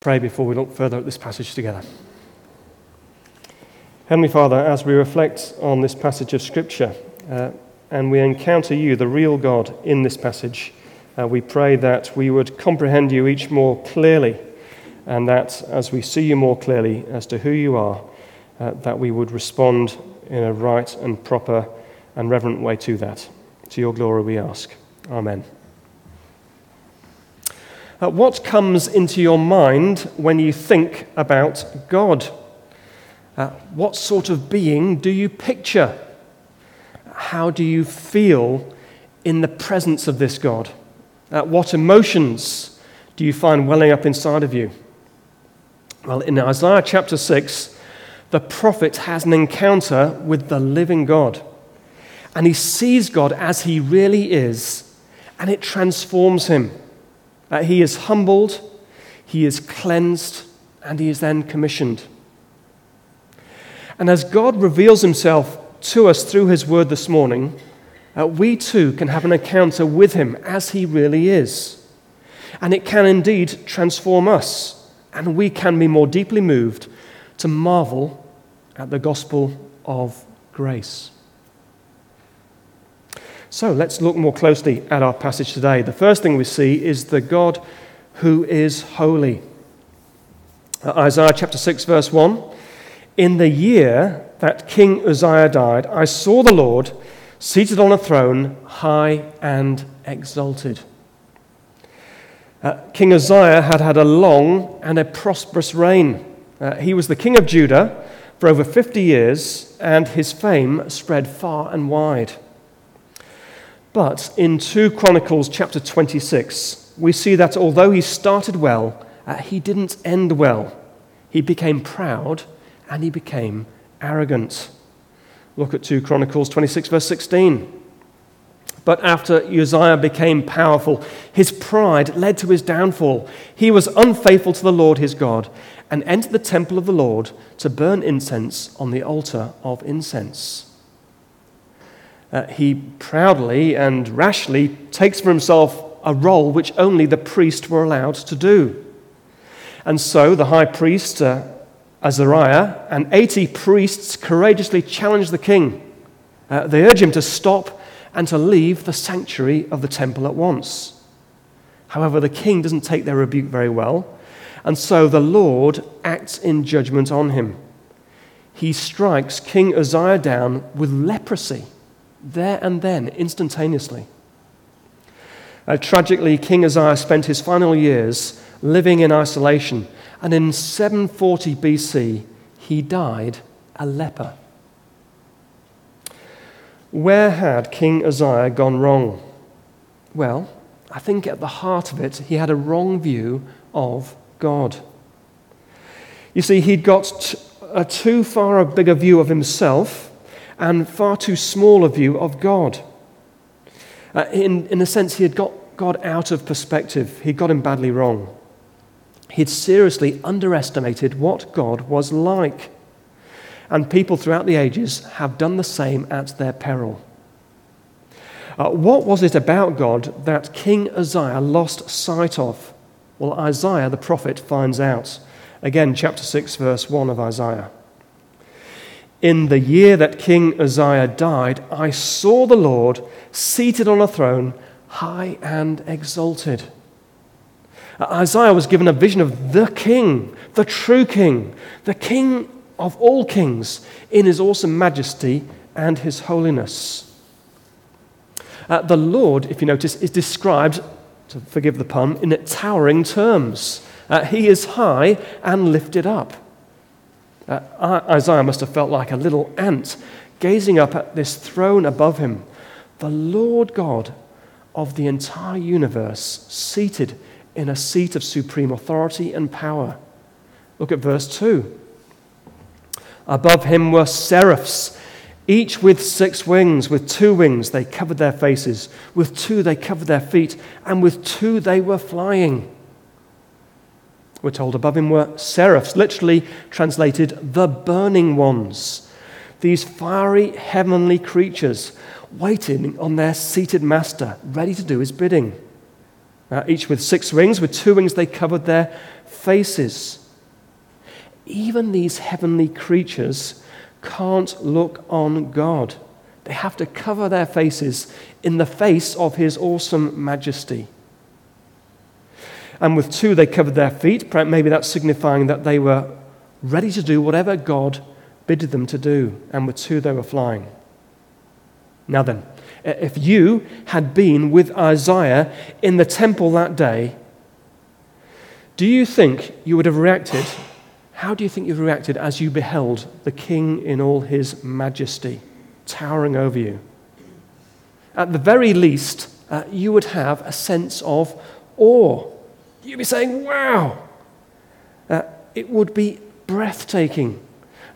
Pray before we look further at this passage together. Heavenly Father, as we reflect on this passage of Scripture uh, and we encounter you, the real God, in this passage, uh, we pray that we would comprehend you each more clearly and that as we see you more clearly as to who you are, uh, that we would respond in a right and proper and reverent way to that. To your glory we ask. Amen. Uh, what comes into your mind when you think about God? Uh, what sort of being do you picture? How do you feel in the presence of this God? Uh, what emotions do you find welling up inside of you? Well, in Isaiah chapter 6, the prophet has an encounter with the living God. And he sees God as he really is, and it transforms him. Uh, he is humbled, he is cleansed, and he is then commissioned. And as God reveals himself to us through his word this morning, uh, we too can have an encounter with him as he really is. And it can indeed transform us, and we can be more deeply moved to marvel at the gospel of grace. So let's look more closely at our passage today. The first thing we see is the God who is holy. Isaiah chapter 6, verse 1. In the year that King Uzziah died, I saw the Lord seated on a throne, high and exalted. Uh, king Uzziah had had a long and a prosperous reign. Uh, he was the king of Judah for over 50 years, and his fame spread far and wide. But in 2 Chronicles chapter 26, we see that although he started well, uh, he didn't end well. He became proud and he became arrogant. Look at 2 Chronicles 26, verse 16. But after Uzziah became powerful, his pride led to his downfall. He was unfaithful to the Lord his God and entered the temple of the Lord to burn incense on the altar of incense uh, he proudly and rashly takes for himself a role which only the priest were allowed to do. And so the high priest, uh, Azariah, and 80 priests courageously challenge the king. Uh, they urge him to stop and to leave the sanctuary of the temple at once. However, the king doesn't take their rebuke very well, and so the Lord acts in judgment on him. He strikes King Uzziah down with leprosy there and then, instantaneously. Uh, tragically, King Uzziah spent his final years living in isolation, and in 740 BC, he died a leper. Where had King Uzziah gone wrong? Well, I think at the heart of it, he had a wrong view of God. You see, he'd got a too far a bigger view of himself and far too small a view of God. Uh, in, in a sense, he had got God out of perspective, he got him badly wrong. He'd seriously underestimated what God was like. And people throughout the ages have done the same at their peril. Uh, what was it about God that King Uzziah lost sight of? Well, Isaiah the prophet finds out. Again, chapter 6, verse 1 of Isaiah. In the year that King Uzziah died, I saw the Lord seated on a throne, high and exalted. Isaiah was given a vision of the king, the true king, the king of all kings, in his awesome majesty and his holiness. Uh, the Lord, if you notice, is described, to forgive the pun, in towering terms. Uh, he is high and lifted up. Uh, Isaiah must have felt like a little ant gazing up at this throne above him, the Lord God of the entire universe, seated in a seat of supreme authority and power. Look at verse 2. Above him were seraphs, each with six wings. With two wings they covered their faces, with two they covered their feet, and with two they were flying. We're told above him were seraphs, literally translated the burning ones. These fiery heavenly creatures waiting on their seated master, ready to do his bidding. Uh, each with six wings, with two wings they covered their faces. Even these heavenly creatures can't look on God. They have to cover their faces in the face of His awesome majesty. And with two, they covered their feet. Maybe that's signifying that they were ready to do whatever God bid them to do. And with two, they were flying. Now then, if you had been with Isaiah in the temple that day, do you think you would have reacted? How do you think you've reacted as you beheld the king in all his majesty towering over you? At the very least, uh, you would have a sense of awe. You'd be saying, wow! Uh, it would be breathtaking,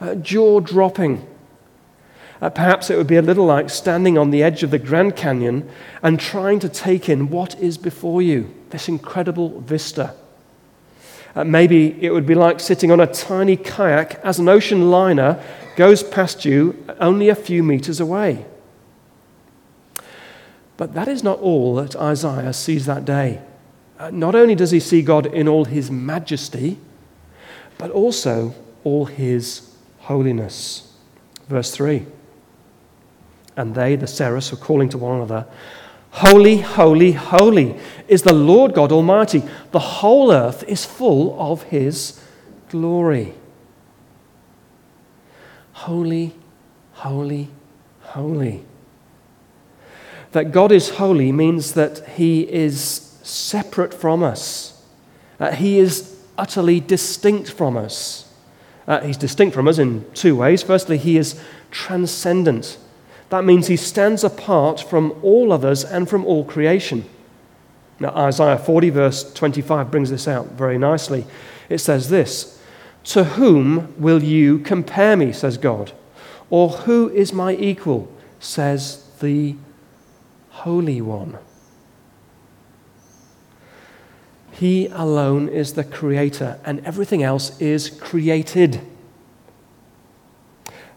uh, jaw dropping. Uh, perhaps it would be a little like standing on the edge of the Grand Canyon and trying to take in what is before you, this incredible vista. Uh, maybe it would be like sitting on a tiny kayak as an ocean liner goes past you only a few meters away. But that is not all that Isaiah sees that day. Uh, not only does he see God in all his majesty, but also all his holiness. Verse 3 and they, the seraphs, were calling to one another, Holy, holy, holy is the Lord God Almighty. The whole earth is full of his glory. Holy, holy, holy. That God is holy means that he is separate from us, uh, he is utterly distinct from us. Uh, he's distinct from us in two ways. Firstly, he is transcendent. That means he stands apart from all others and from all creation. Now, Isaiah 40, verse 25, brings this out very nicely. It says this To whom will you compare me, says God? Or who is my equal, says the Holy One? He alone is the creator, and everything else is created.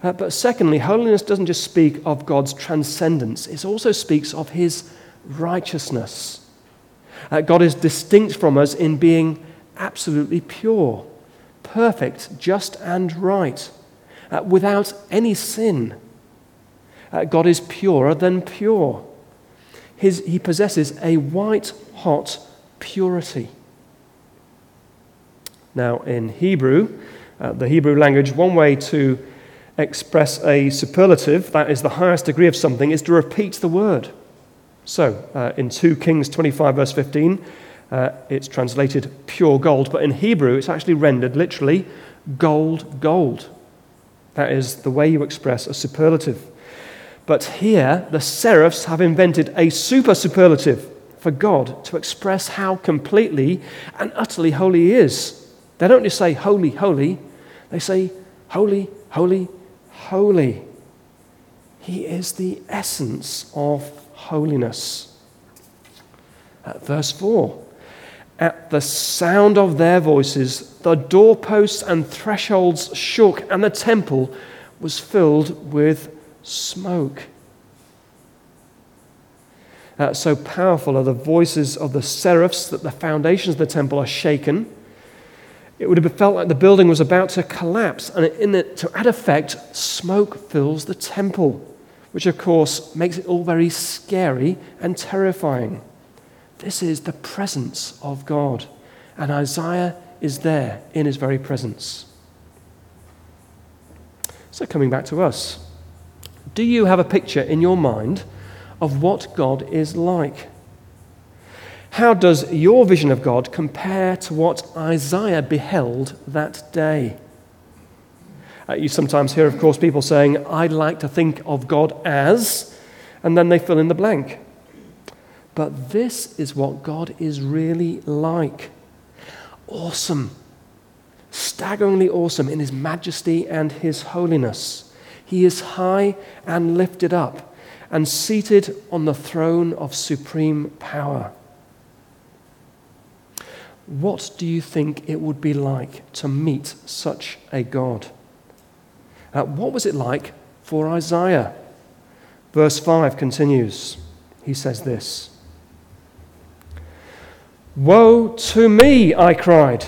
Uh, but secondly, holiness doesn't just speak of God's transcendence, it also speaks of his righteousness. Uh, God is distinct from us in being absolutely pure, perfect, just, and right, uh, without any sin. Uh, God is purer than pure. His, he possesses a white hot purity. Now, in Hebrew, uh, the Hebrew language, one way to express a superlative, that is the highest degree of something, is to repeat the word. So, uh, in 2 Kings 25, verse 15, uh, it's translated pure gold, but in Hebrew, it's actually rendered literally gold, gold. That is the way you express a superlative. But here, the seraphs have invented a super superlative for God to express how completely and utterly holy He is. They don't just say holy, holy, they say holy, holy, holy. He is the essence of holiness. At verse 4 At the sound of their voices, the doorposts and thresholds shook, and the temple was filled with smoke. Uh, so powerful are the voices of the seraphs that the foundations of the temple are shaken it would have felt like the building was about to collapse. And in it, to add effect, smoke fills the temple, which of course makes it all very scary and terrifying. This is the presence of God. And Isaiah is there in his very presence. So, coming back to us, do you have a picture in your mind of what God is like? How does your vision of God compare to what Isaiah beheld that day? Uh, you sometimes hear, of course, people saying, I'd like to think of God as, and then they fill in the blank. But this is what God is really like awesome, staggeringly awesome in his majesty and his holiness. He is high and lifted up and seated on the throne of supreme power. What do you think it would be like to meet such a God? Uh, what was it like for Isaiah? Verse 5 continues. He says this Woe to me, I cried.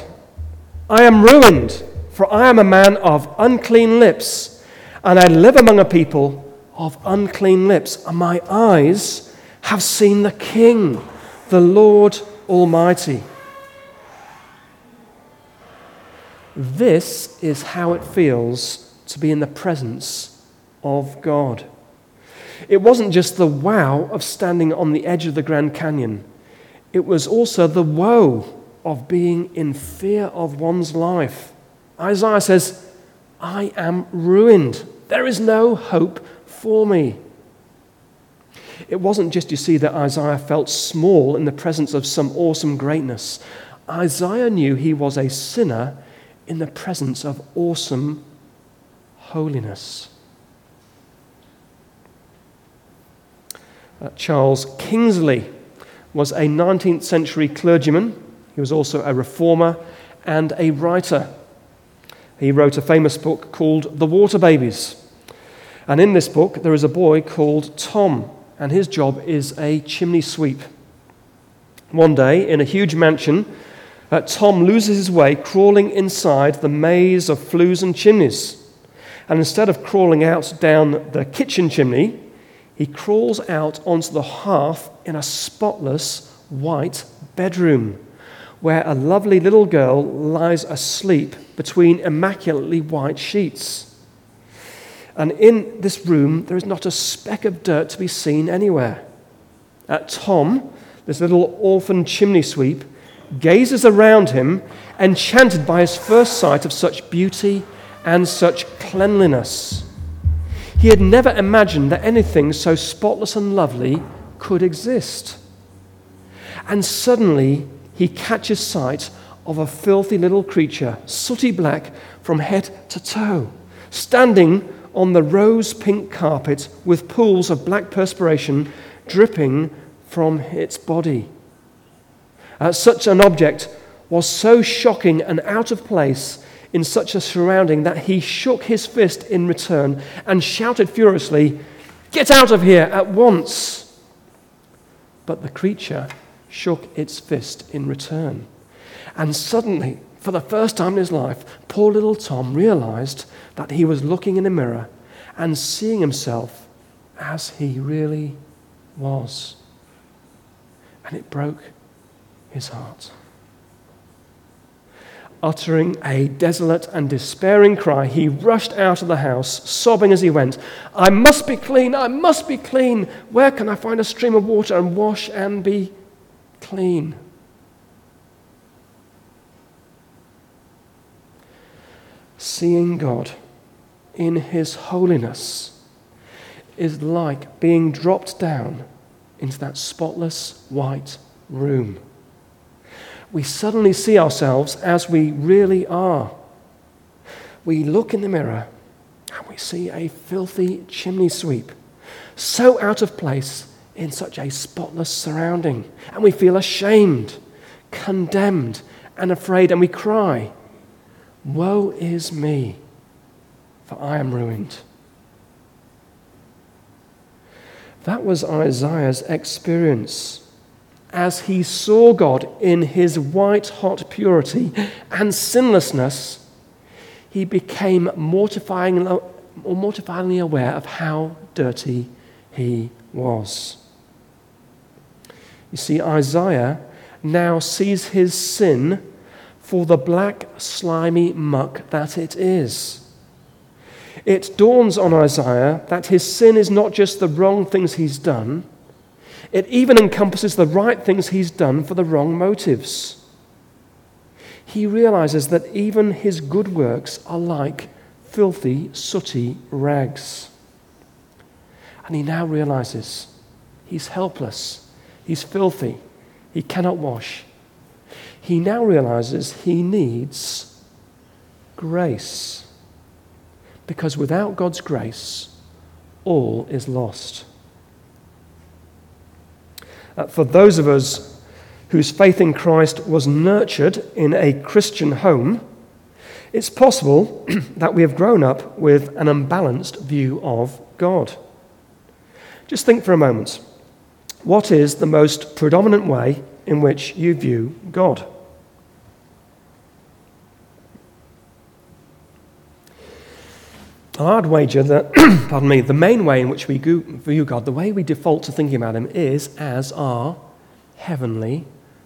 I am ruined, for I am a man of unclean lips, and I live among a people of unclean lips, and my eyes have seen the King, the Lord Almighty. This is how it feels to be in the presence of God. It wasn't just the wow of standing on the edge of the Grand Canyon, it was also the woe of being in fear of one's life. Isaiah says, I am ruined. There is no hope for me. It wasn't just, you see, that Isaiah felt small in the presence of some awesome greatness. Isaiah knew he was a sinner in the presence of awesome holiness. Uh, Charles Kingsley was a 19th century clergyman. He was also a reformer and a writer. He wrote a famous book called The Water Babies. And in this book, there is a boy called Tom, and his job is a chimney sweep. One day, in a huge mansion, uh, Tom loses his way crawling inside the maze of flues and chimneys. And instead of crawling out down the kitchen chimney, he crawls out onto the hearth in a spotless white bedroom where a lovely little girl lies asleep between immaculately white sheets. And in this room, there is not a speck of dirt to be seen anywhere. At Tom, this little orphan chimney sweep, gazes around him, enchanted by his first sight of such beauty and such cleanliness. He had never imagined that anything so spotless and lovely could exist. And suddenly, he catches sight of a filthy little creature, sooty black from head to toe, standing on the rose pink carpet with pools of black perspiration dripping from its body. Uh, such an object was so shocking and out of place in such a surrounding that he shook his fist in return and shouted furiously, Get out of here at once! But the creature shook its fist in return. And suddenly, for the first time in his life, poor little Tom realized that he was looking in a mirror and seeing himself as he really was. And it broke his heart. Uttering a desolate and despairing cry, he rushed out of the house, sobbing as he went, I must be clean, I must be clean. Where can I find a stream of water and wash and be clean? Seeing God in his holiness is like being dropped down into that spotless white room we suddenly see ourselves as we really are. We look in the mirror and we see a filthy chimney sweep, so out of place in such a spotless surrounding. And we feel ashamed, condemned, and afraid, and we cry, Woe is me, for I am ruined. That was Isaiah's experience as he saw God in his white hot purity and sinlessness, he became mortifying, mortifyingly aware of how dirty he was. You see, Isaiah now sees his sin for the black, slimy muck that it is. It dawns on Isaiah that his sin is not just the wrong things he's done it even encompasses the right things he's done for the wrong motives. He realizes that even his good works are like filthy, sooty rags. And he now realizes he's helpless, he's filthy, he cannot wash. He now realizes he needs grace. Because without God's grace, all is lost. Uh, for those of us whose faith in Christ was nurtured in a Christian home, it's possible that we have grown up with an unbalanced view of God. Just think for a moment. What is the most predominant way in which you view God? I'd wager that, pardon me, the main way in which we view God, the way we default to thinking about Him, is as our Heavenly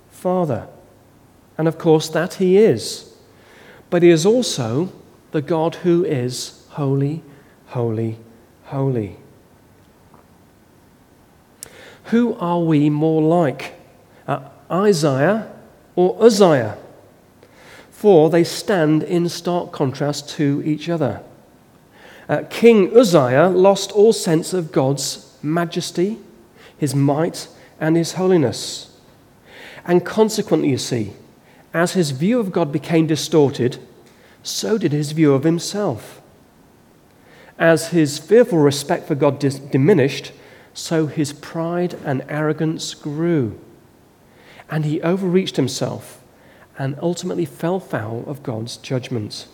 Father. And of course, that He is. But He is also the God who is holy, holy, holy. Who are we more like? Uh, Isaiah or Uzziah? For they stand in stark contrast to each other. Uh, King Uzziah lost all sense of God's majesty, his might, and his holiness. And consequently, you see, as his view of God became distorted, so did his view of himself. As his fearful respect for God dis- diminished, so his pride and arrogance grew. And he overreached himself and ultimately fell foul of God's judgment.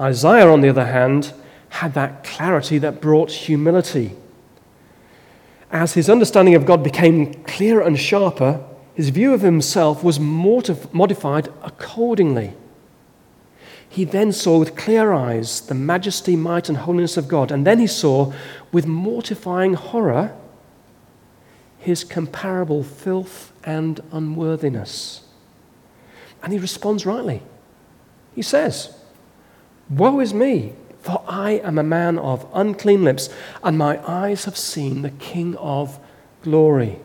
Isaiah, on the other hand, had that clarity that brought humility. As his understanding of God became clearer and sharper, his view of himself was mortif- modified accordingly. He then saw with clear eyes the majesty, might, and holiness of God, and then he saw with mortifying horror his comparable filth and unworthiness. And he responds rightly. He says, Woe is me, for I am a man of unclean lips, and my eyes have seen the King of glory.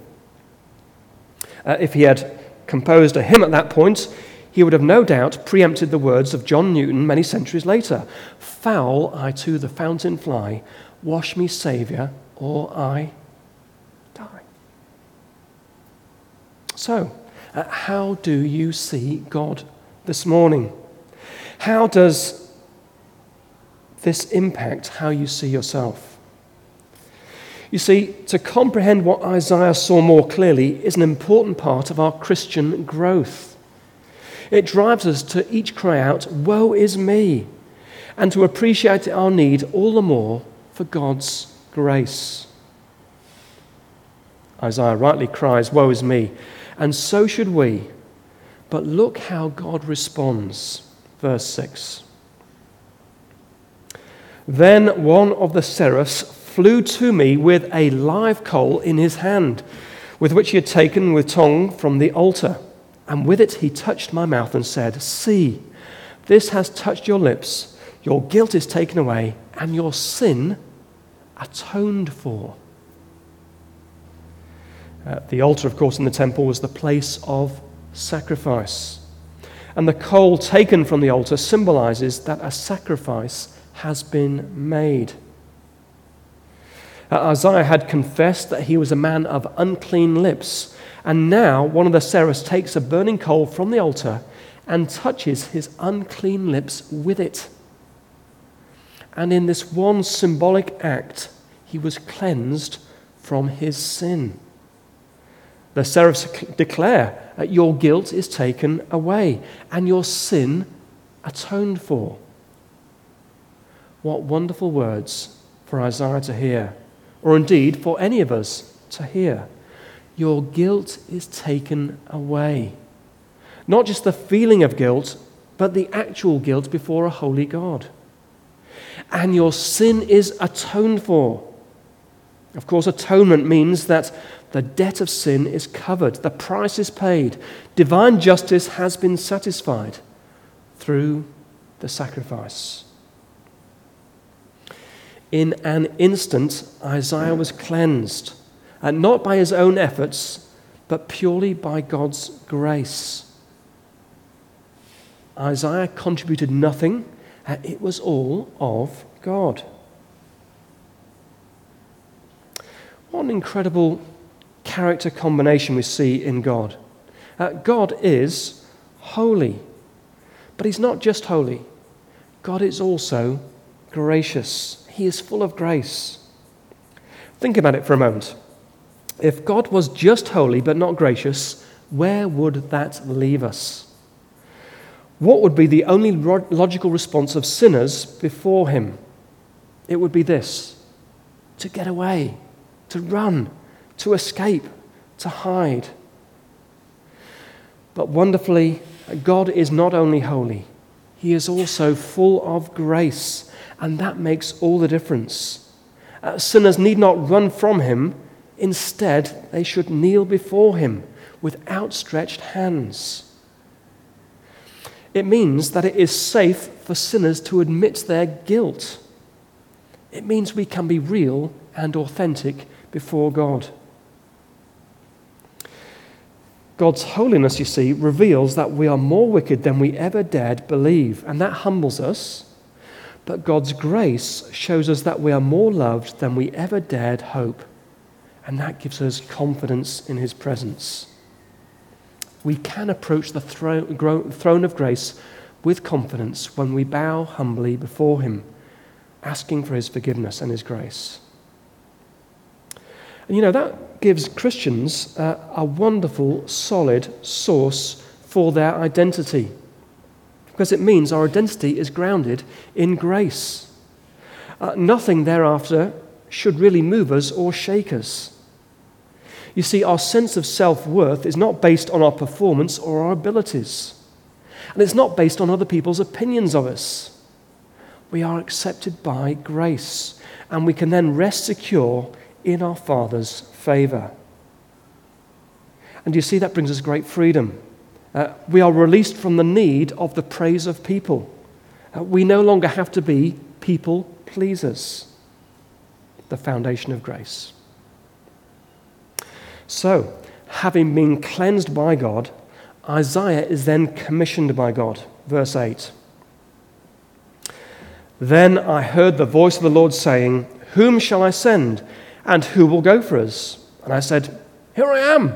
Uh, if he had composed a hymn at that point, he would have no doubt preempted the words of John Newton many centuries later Foul I to the fountain fly, wash me, Saviour, or I die. So, uh, how do you see God this morning? How does this impact how you see yourself. You see, to comprehend what Isaiah saw more clearly is an important part of our Christian growth. It drives us to each cry out, Woe is me, and to appreciate our need all the more for God's grace. Isaiah rightly cries, Woe is me, and so should we. But look how God responds. Verse 6. Then one of the seraphs flew to me with a live coal in his hand, with which he had taken with tongue from the altar. And with it he touched my mouth and said, See, this has touched your lips, your guilt is taken away, and your sin atoned for. Uh, the altar, of course, in the temple was the place of sacrifice. And the coal taken from the altar symbolizes that a sacrifice has been made. Uh, Isaiah had confessed that he was a man of unclean lips, and now one of the seraphs takes a burning coal from the altar and touches his unclean lips with it. And in this one symbolic act, he was cleansed from his sin. The seraphs declare that your guilt is taken away and your sin atoned for. What wonderful words for Isaiah to hear, or indeed for any of us to hear. Your guilt is taken away. Not just the feeling of guilt, but the actual guilt before a holy God. And your sin is atoned for. Of course, atonement means that the debt of sin is covered, the price is paid, divine justice has been satisfied through the sacrifice. In an instant, Isaiah was cleansed, and not by his own efforts, but purely by God's grace. Isaiah contributed nothing, it was all of God. What an incredible character combination we see in God. Uh, God is holy, but He's not just holy, God is also gracious. He is full of grace. Think about it for a moment. If God was just holy but not gracious, where would that leave us? What would be the only logical response of sinners before Him? It would be this to get away, to run, to escape, to hide. But wonderfully, God is not only holy, he is also full of grace, and that makes all the difference. Uh, sinners need not run from him, instead, they should kneel before him with outstretched hands. It means that it is safe for sinners to admit their guilt. It means we can be real and authentic before God. God's holiness, you see, reveals that we are more wicked than we ever dared believe, and that humbles us. But God's grace shows us that we are more loved than we ever dared hope, and that gives us confidence in His presence. We can approach the throne of grace with confidence when we bow humbly before Him, asking for His forgiveness and His grace. And you know, that gives Christians uh, a wonderful, solid source for their identity. Because it means our identity is grounded in grace. Uh, nothing thereafter should really move us or shake us. You see, our sense of self worth is not based on our performance or our abilities, and it's not based on other people's opinions of us. We are accepted by grace, and we can then rest secure in our Father's favor. And you see, that brings us great freedom. Uh, we are released from the need of the praise of people. Uh, we no longer have to be people pleasers. The foundation of grace. So, having been cleansed by God, Isaiah is then commissioned by God. Verse 8. Then I heard the voice of the Lord saying, Whom shall I send? And who will go for us? And I said, Here I am.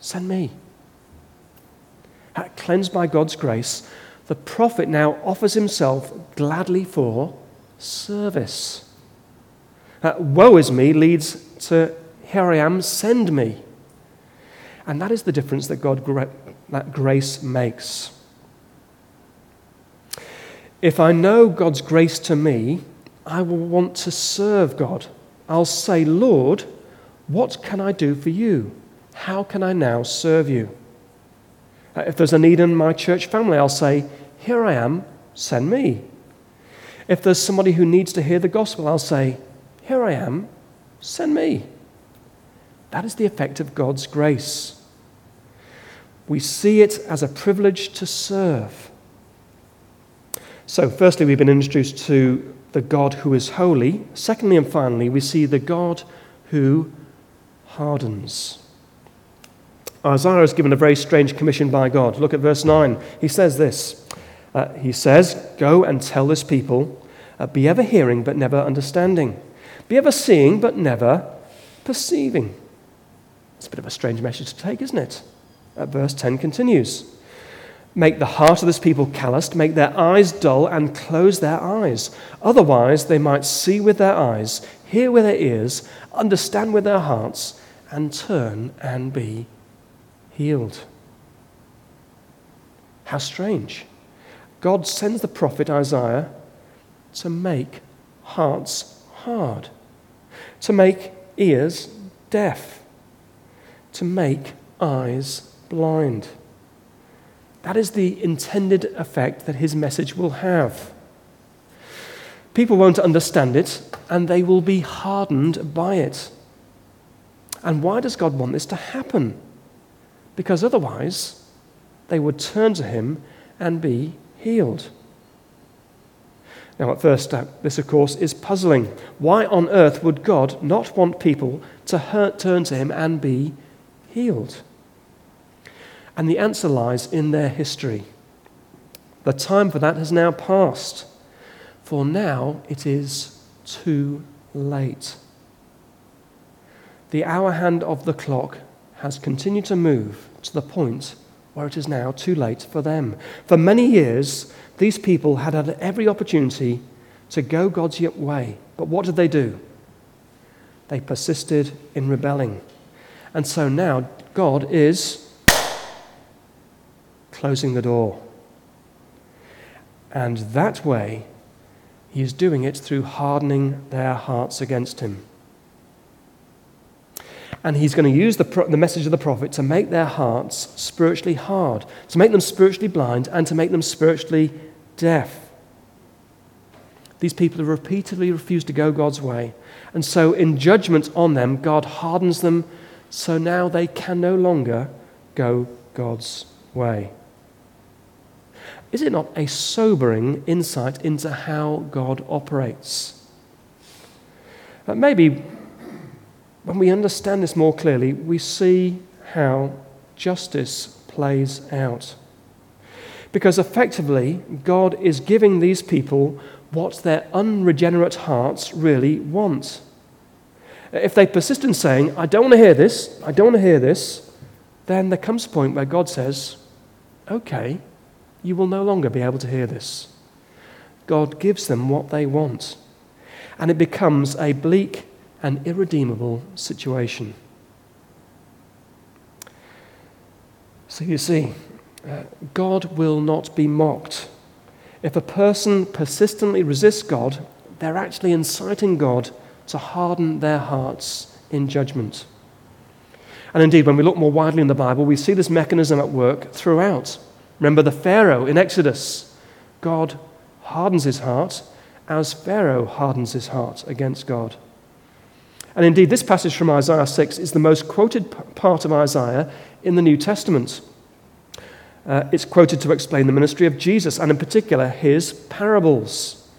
Send me. Cleansed by God's grace, the prophet now offers himself gladly for service. Uh, woe is me leads to here I am, send me. And that is the difference that God that grace makes. If I know God's grace to me, I will want to serve God. I'll say, Lord, what can I do for you? How can I now serve you? Uh, if there's a need in my church family, I'll say, Here I am, send me. If there's somebody who needs to hear the gospel, I'll say, Here I am, send me. That is the effect of God's grace. We see it as a privilege to serve. So, firstly, we've been introduced to the God who is holy. Secondly, and finally, we see the God who hardens. Isaiah is given a very strange commission by God. Look at verse 9. He says this uh, He says, Go and tell this people, uh, be ever hearing but never understanding, be ever seeing but never perceiving. It's a bit of a strange message to take, isn't it? Uh, verse 10 continues Make the heart of this people calloused, make their eyes dull, and close their eyes. Otherwise, they might see with their eyes, hear with their ears, understand with their hearts, and turn and be healed. How strange. God sends the prophet Isaiah to make hearts hard, to make ears deaf to make eyes blind. That is the intended effect that his message will have. People won't understand it, and they will be hardened by it. And why does God want this to happen? Because otherwise, they would turn to him and be healed. Now, at first, uh, this, of course, is puzzling. Why on earth would God not want people to hurt, turn to him and be healed? And the answer lies in their history. The time for that has now passed, for now it is too late. The hour hand of the clock has continued to move to the point where it is now too late for them. For many years, these people had had every opportunity to go God's way. But what did they do? They persisted in rebelling. And so now God is closing the door. And that way, he is doing it through hardening their hearts against him. And he's going to use the, the message of the prophet to make their hearts spiritually hard, to make them spiritually blind, and to make them spiritually deaf. These people have repeatedly refused to go God's way. And so, in judgment on them, God hardens them so now they can no longer go God's way. Is it not a sobering insight into how God operates? Maybe when we understand this more clearly, we see how justice plays out. Because effectively, God is giving these people what their unregenerate hearts really want. If they persist in saying, I don't want to hear this, I don't want to hear this, then there comes a point where God says, Okay, you will no longer be able to hear this. God gives them what they want, and it becomes a bleak and irredeemable situation. So you see, uh, God will not be mocked. If a person persistently resists God, they're actually inciting God to harden their hearts in judgment. And indeed, when we look more widely in the Bible, we see this mechanism at work throughout. Remember the Pharaoh in Exodus. God hardens his heart as Pharaoh hardens his heart against God. And indeed, this passage from Isaiah 6 is the most quoted part of Isaiah in the New Testament. Uh, it's quoted to explain the ministry of Jesus, and in particular, his parables.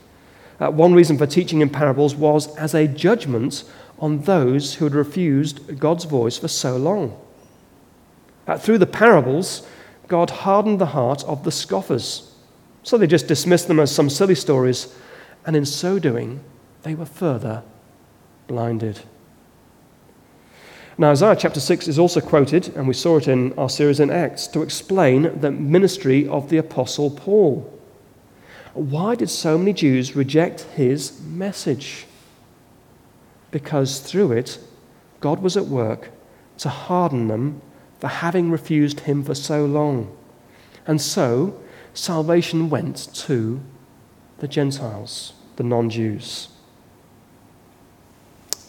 Uh, one reason for teaching in parables was as a judgment on those who had refused God's voice for so long. Uh, through the parables, God hardened the heart of the scoffers. So they just dismissed them as some silly stories, and in so doing, they were further blinded. Now, Isaiah chapter 6 is also quoted, and we saw it in our series in Acts, to explain the ministry of the Apostle Paul. Why did so many Jews reject his message? Because through it, God was at work to harden them for having refused him for so long. And so, salvation went to the Gentiles, the non Jews.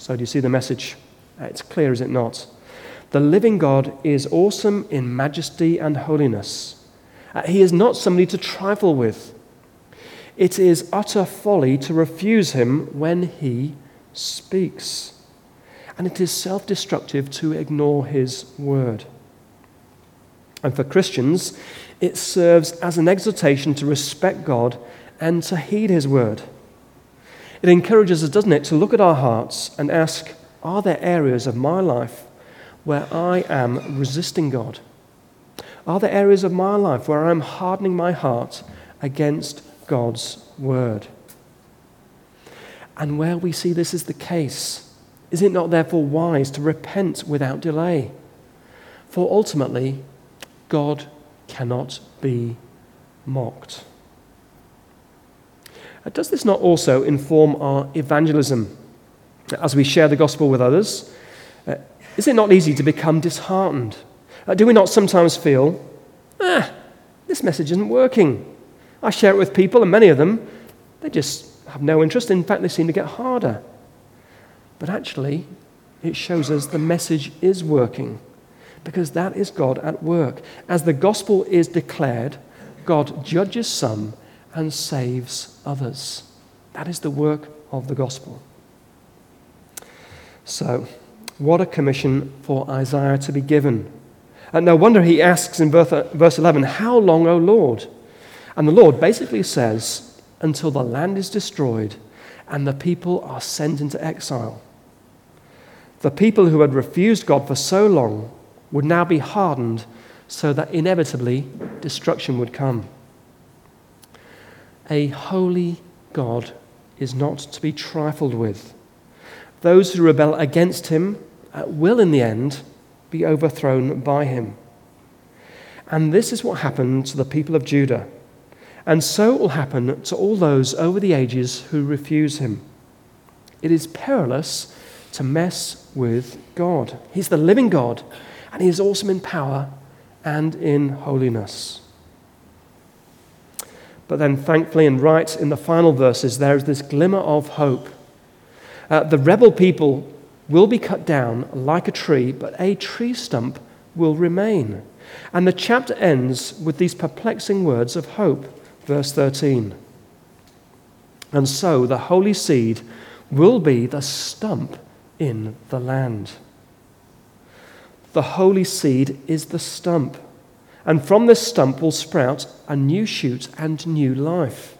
So, do you see the message? Uh, it's clear, is it not? The living God is awesome in majesty and holiness. Uh, he is not somebody to trifle with. It is utter folly to refuse him when he speaks. And it is self destructive to ignore his word. And for Christians, it serves as an exhortation to respect God and to heed his word. It encourages us, doesn't it, to look at our hearts and ask, are there areas of my life where I am resisting God? Are there areas of my life where I'm hardening my heart against God's word? And where we see this is the case, is it not therefore wise to repent without delay? For ultimately, God cannot be mocked. Does this not also inform our evangelism? as we share the gospel with others? Uh, is it not easy to become disheartened? Uh, do we not sometimes feel, ah, this message isn't working? I share it with people, and many of them, they just have no interest. In fact, they seem to get harder. But actually, it shows us the message is working because that is God at work. As the gospel is declared, God judges some and saves others. That is the work of the gospel. So, what a commission for Isaiah to be given. And no wonder he asks in verse 11, How long, O Lord? And the Lord basically says, Until the land is destroyed and the people are sent into exile. The people who had refused God for so long would now be hardened so that inevitably destruction would come. A holy God is not to be trifled with. Those who rebel against him uh, will, in the end, be overthrown by him. And this is what happened to the people of Judah. And so it will happen to all those over the ages who refuse him. It is perilous to mess with God. He's the living God, and He is awesome in power and in holiness. But then, thankfully, and right in the final verses, there is this glimmer of hope uh, the rebel people will be cut down like a tree, but a tree stump will remain. And the chapter ends with these perplexing words of hope. verse 13. And so the holy seed will be the stump in the land. The holy seed is the stump. And from this stump will sprout a new shoot and new life.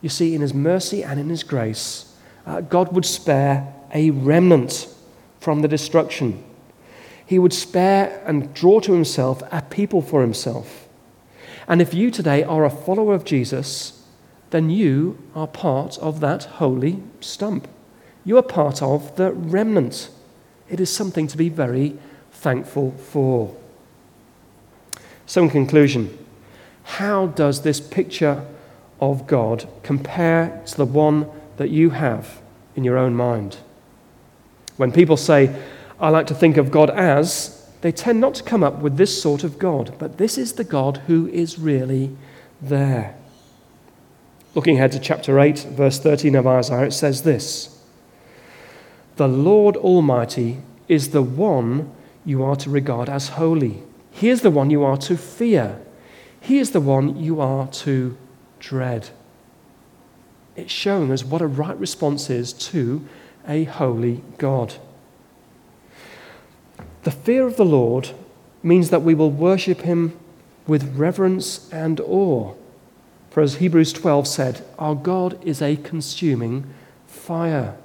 You see, in His mercy and in His grace, uh, God would spare a remnant from the destruction. He would spare and draw to Himself a people for Himself. And if you today are a follower of Jesus, then you are part of that holy stump. You are part of the remnant. It is something to be very thankful for. So, in conclusion, how does this picture of God compare to the one that you have in your own mind? When people say, I like to think of God as, they tend not to come up with this sort of God, but this is the God who is really there. Looking ahead to chapter 8, verse 13 of Isaiah, it says this The Lord Almighty is the one you are to regard as holy. He is the one you are to fear. He is the one you are to dread. It's showing us what a right response is to a holy God. The fear of the Lord means that we will worship him with reverence and awe. For as Hebrews 12 said, our God is a consuming fire.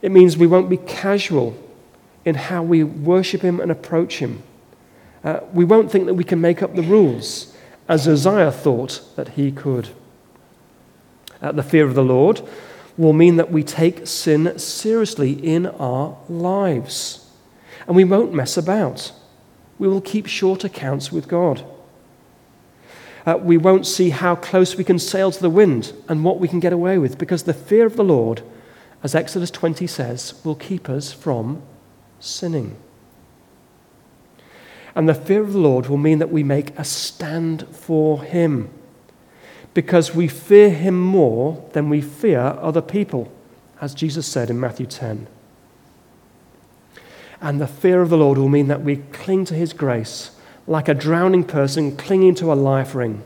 It means we won't be casual in how we worship him and approach him. Uh, we won't think that we can make up the rules, as Uzziah thought that he could. Uh, the fear of the Lord will mean that we take sin seriously in our lives. And we won't mess about. We will keep short accounts with God. Uh, we won't see how close we can sail to the wind and what we can get away with, because the fear of the Lord, as Exodus 20 says, will keep us from sinning. And the fear of the Lord will mean that we make a stand for Him because we fear Him more than we fear other people, as Jesus said in Matthew 10. And the fear of the Lord will mean that we cling to His grace like a drowning person clinging to a life ring,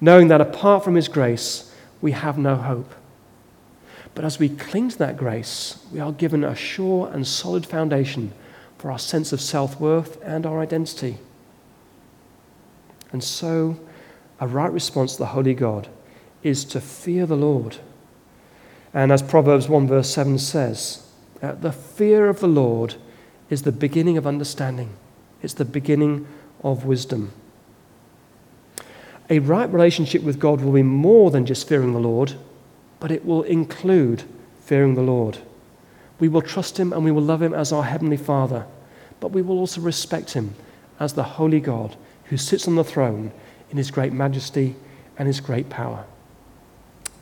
knowing that apart from His grace, we have no hope. But as we cling to that grace, we are given a sure and solid foundation for our sense of self worth and our identity. And so, a right response to the Holy God is to fear the Lord. And as Proverbs 1 verse 7 says, the fear of the Lord is the beginning of understanding, it's the beginning of wisdom. A right relationship with God will be more than just fearing the Lord, but it will include fearing the Lord. We will trust Him and we will love Him as our Heavenly Father, but we will also respect Him as the Holy God who sits on the throne in His great majesty and His great power.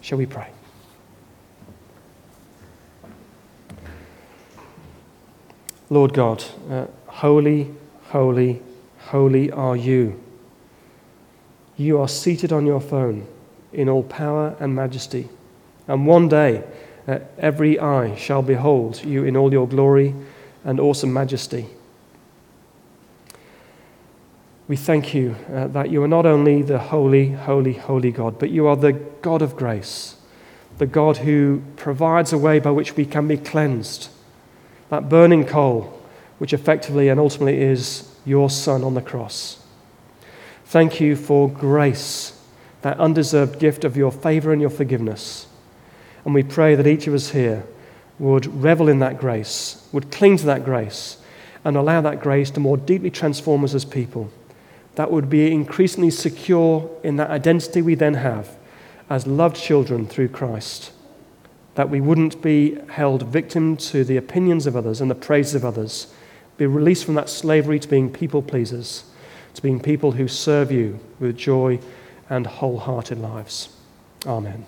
Shall we pray? Lord God, uh, holy, holy, holy are you. You are seated on your throne in all power and majesty. And one day, uh, every eye shall behold you in all your glory and awesome majesty. We thank you uh, that you are not only the holy, holy, holy God, but you are the God of grace, the God who provides a way by which we can be cleansed. That burning coal, which effectively and ultimately is your Son on the cross. Thank you for grace, that undeserved gift of your favor and your forgiveness. And we pray that each of us here would revel in that grace, would cling to that grace, and allow that grace to more deeply transform us as people. That would be increasingly secure in that identity we then have as loved children through Christ. That we wouldn't be held victim to the opinions of others and the praises of others, be released from that slavery to being people pleasers, to being people who serve you with joy and wholehearted lives. Amen.